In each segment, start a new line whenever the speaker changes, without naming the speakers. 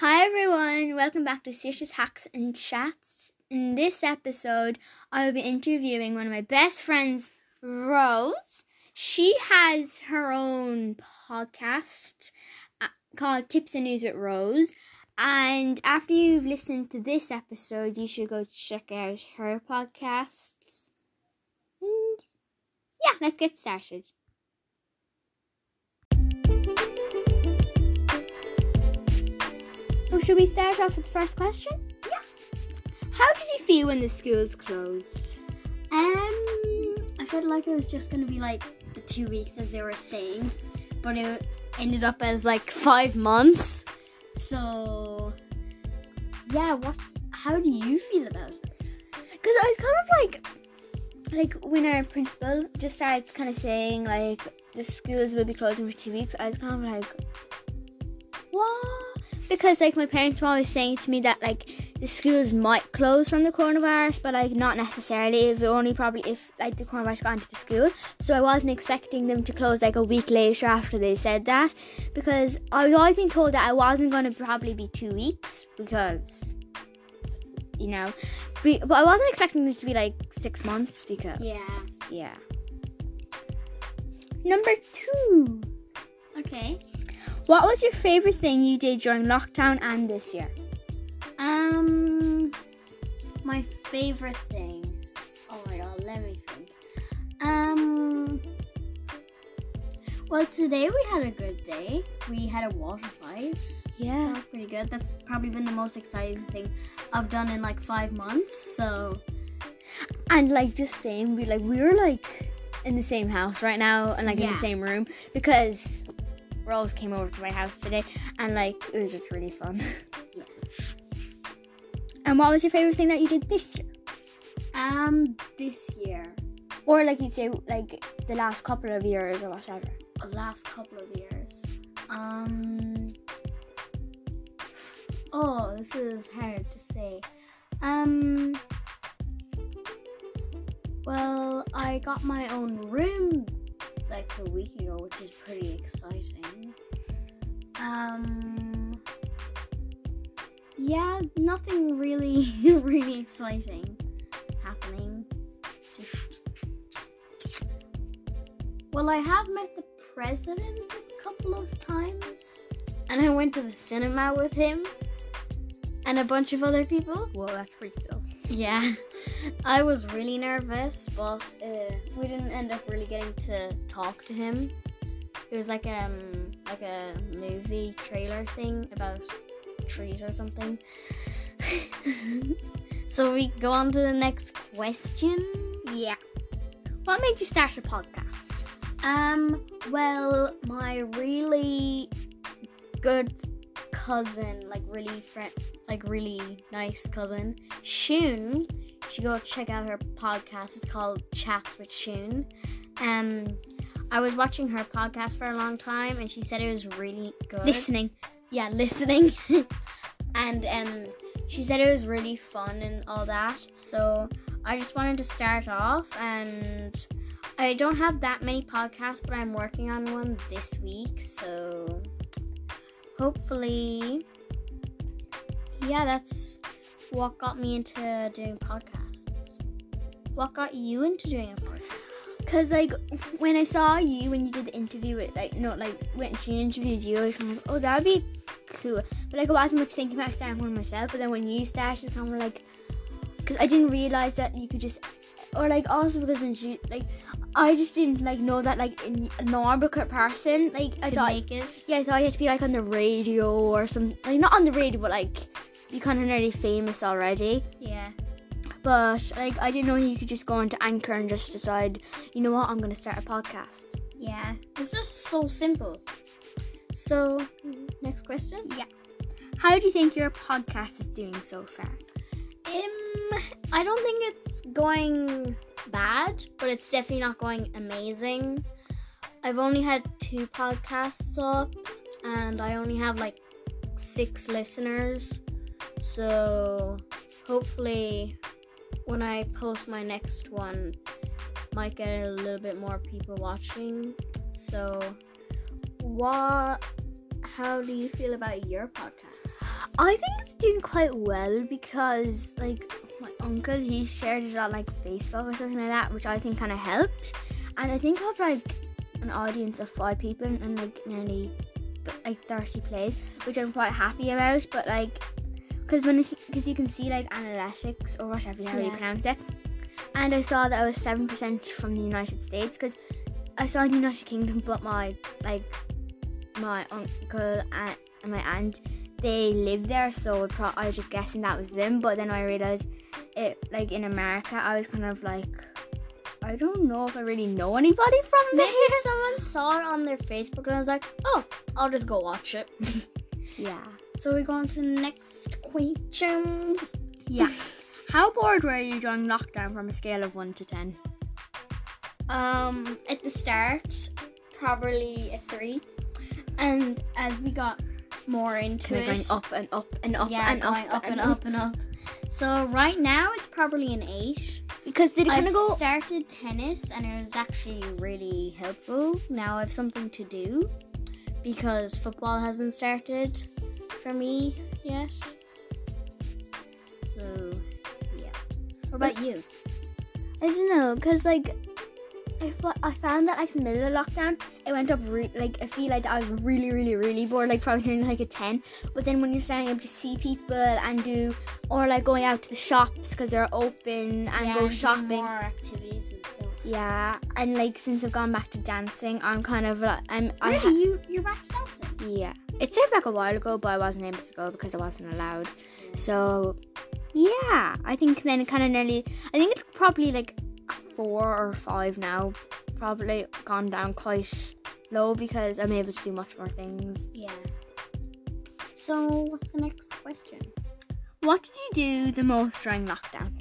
Hi everyone, welcome back to Saoirse's Hacks and Chats. In this episode, I will be interviewing one of my best friends, Rose. She has her own podcast uh, called Tips and News with Rose. And after you've listened to this episode, you should go check out her podcasts. And yeah, let's get started. Well, should we start off with the first question?
Yeah.
How did you feel when the schools closed?
Um, I felt like it was just gonna be like the two weeks as they were saying, but it ended up as like five months. So, yeah. What? How do you feel about it?
Because I was kind of like, like when our principal just started kind of saying like the schools will be closing for two weeks. I was kind of like, what? Because like my parents were always saying to me that like the schools might close from the coronavirus, but like not necessarily. If only probably if like the coronavirus got into the school. So I wasn't expecting them to close like a week later after they said that, because I was always being told that I wasn't going to probably be two weeks because you know. But I wasn't expecting this to be like six months because
Yeah.
yeah. Number two.
Okay.
What was your favorite thing you did during lockdown and this year?
Um, my favorite thing. Oh my god, let me think. Um, well, today we had a good day. We had a water fight.
Yeah, that
was pretty good. That's probably been the most exciting thing I've done in like five months. So
And like just saying we like we were like in the same house right now and like in the same room because Rose came over to my house today and like it was just really fun.
Yeah.
And what was your favorite thing that you did this year?
um, this year,
Or like you'd say like the last couple of years or whatever.
the last couple of years. Um. Oh, this is hard to say. Um. Well, I got my own room like a week ago, which is pretty exciting. Um. Yeah, nothing really, really exciting happening. Just. Well, I have met the president a couple of times, and I went to the cinema with him and a bunch of other people.
Well, that's pretty cool.
Yeah, I was really nervous, but uh, we didn't end up really getting to talk to him. It was like um like a movie trailer thing about trees or something. so we go on to the next question.
Yeah. What made you start a podcast?
Um, well, my really good cousin, like really friend, like really nice cousin, Shun. You should go check out her podcast. It's called Chats with Shun. Um, I was watching her podcast for a long time, and she said it was really good.
Listening.
yeah, listening. and um, she said it was really fun and all that. So I just wanted to start off, and I don't have that many podcasts, but I'm working on one this week. So hopefully, yeah, that's what got me into doing podcasts. What got you into doing a podcast?
Cause like when I saw you when you did the interview with like no like when she interviewed you, I was kind of oh that'd be cool. But like I wasn't much thinking about starting one myself. But then when you started, it's kind of like because I didn't realize that you could just or like also because when she like I just didn't like know that like in a normal person like I thought yeah I thought you had to be like on the radio or some like not on the radio but like you kind of nearly famous already.
Yeah.
But like I didn't know you could just go into Anchor and just decide, you know what, I'm gonna start a podcast.
Yeah. It's just so simple. So, next question.
Yeah. How do you think your podcast is doing so far?
Um, I don't think it's going bad, but it's definitely not going amazing. I've only had two podcasts up, and I only have like six listeners. So hopefully, when I post my next one, might get a little bit more people watching. So, what? how do you feel about your podcast?
I think it's doing quite well because like my uncle he shared it on like Facebook or something like that, which I think kind of helped. And I think I have like an audience of five people and like nearly like thirty plays, which I'm quite happy about. But like, because when because you can see like analytics or whatever how you pronounce it, and I saw that I was seven percent from the United States because I saw the United Kingdom, but my like my uncle and and my aunt they live there, so pro- I was just guessing that was them. But then I realized it, like in America, I was kind of like, I don't know if I really know anybody from
Maybe
there.
someone saw it on their Facebook and I was like, oh, I'll just go watch it.
Yeah,
so we go on to the next questions.
yeah. How bored were you during lockdown from a scale of one to ten?
Um, at the start, probably a three, and as we got more into it,
going up and up and up
yeah,
and up,
up and up and up. So right now it's probably an eight.
Because did it kind of go?
started tennis and it was actually really helpful. Now I have something to do because football hasn't started for me yet. What about you?
I don't know, cause like I I found that like in the middle of lockdown, it went up re- like I feel like I was really really really bored, like probably nearly like a ten. But then when you're starting able to see people and do or like going out to the shops because they're open and
yeah,
go
and
shopping.
more activities and stuff.
Yeah, and like since I've gone back to dancing, I'm kind of like I'm I
Really,
ha-
you you're back to dancing?
yeah. It started back a while ago, but I wasn't able to go because I wasn't allowed. So yeah, I think then it kind of nearly. I think it's probably like four or five now. Probably gone down quite low because I'm able to do much more things.
Yeah. So what's the next question?
What did you do the most during lockdown?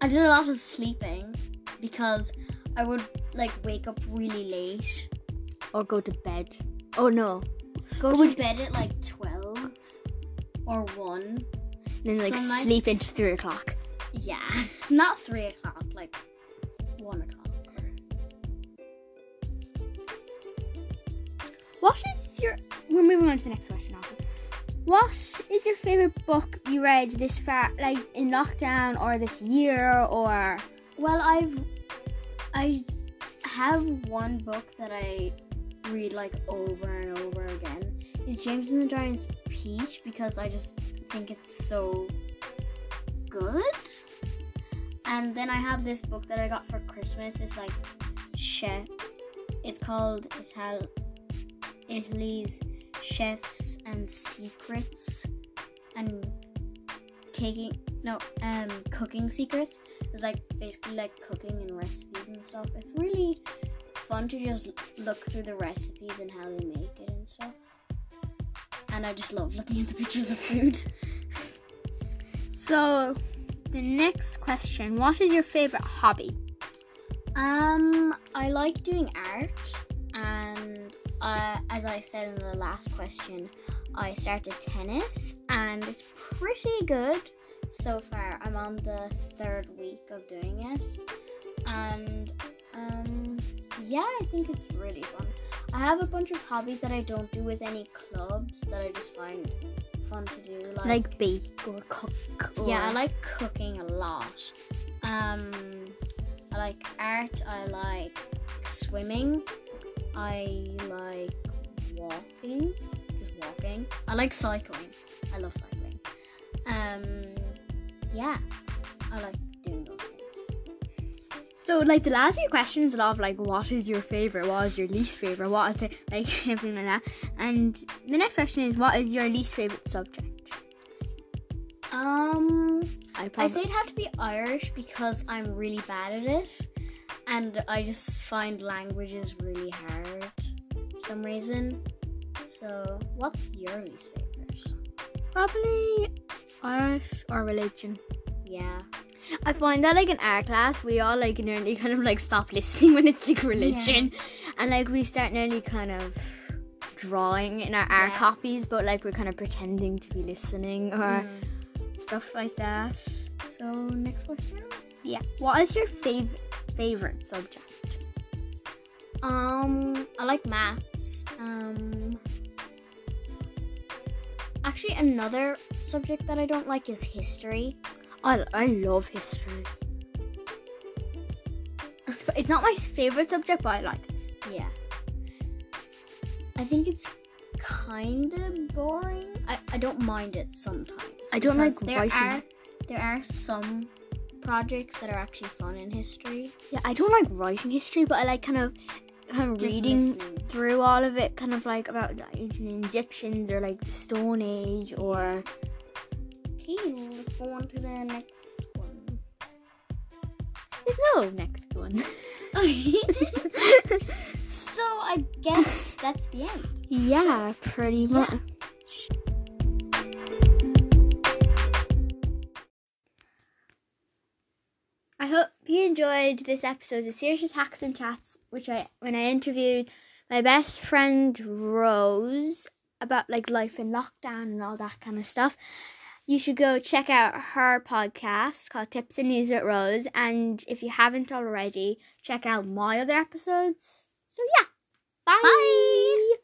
I did a lot of sleeping because I would like wake up really late,
Or go to bed? Oh no,
go
But
to bed at like twelve or one.
Then like sleep into three o'clock.
Yeah, not three o'clock, like one o'clock.
What is your? We're moving on to the next question. After. What is your favorite book you read this far, like in lockdown or this year or?
Well, I've I have one book that I read like over and over again. Is James and the Giant's Peach because I just think it's so good. And then I have this book that I got for Christmas. It's like chef. It's called Ital- Italy's Chefs and Secrets and caking no um cooking secrets. It's like basically like cooking and recipes and stuff. It's really fun to just look through the recipes and how they make it and stuff. And I just love looking at the pictures of food.
So, the next question: What is your favorite hobby?
Um, I like doing art, and uh, as I said in the last question, I started tennis, and it's pretty good so far. I'm on the third week of doing it, and um, yeah, I think it's really fun. I have a bunch of hobbies that I don't do with any clubs that I just find fun to do, like,
Like bake or cook? Or...
yeah, I like cooking a lot. Um, I like art. I like swimming. I like walking. Just walking. I like cycling. I love cycling. Um, yeah, I like doing those things.
So, like the last few questions, a lot of like, what is your favorite? What is your least favorite? What is it? Like everything like that. And the next question is, what is your least favorite subject?
Um,
I
I say it'd have to be Irish because I'm really bad at it, and I just find languages really hard for some reason. So, what's your least favorite?
probably Irish or religion.
Yeah.
I find that like in our class, we all like nearly kind of like stop listening when it's like religion, and like we start nearly kind of drawing in our art
Yeah.
copies, but like we're kind of pretending to be listening or
Mm.
stuff like that.
So, next question.
Yeah. What is your fav- favorite subject?
Um, I like maths. Um, Actually, another subject that I don't like is history.
I, I love history. It's not my favorite subject, but I like. it.
Yeah. I think it's kind of boring. I, I don't mind it sometimes.
I don't like
there
writing.
Are, there are some projects that are actually fun in history.
Yeah, I don't like writing history, but I like kind of kind of
Just
reading
listening.
through all of it, kind of like about the ancient Egyptians or like the Stone Age or
Okay, let's go on to the next one.
there's no next one.
Okay. so I guess that's the end.
yeah, pretty much. I hope you enjoyed this episode of Saoirse's Hacks and Chats, which I when I interviewed my best friend Rose about like life in lockdown and all that kind of stuff. You should go check out her podcast called Tips and News with Rose, and if you haven't already, check out my other episodes. So yeah, bye.
Bye.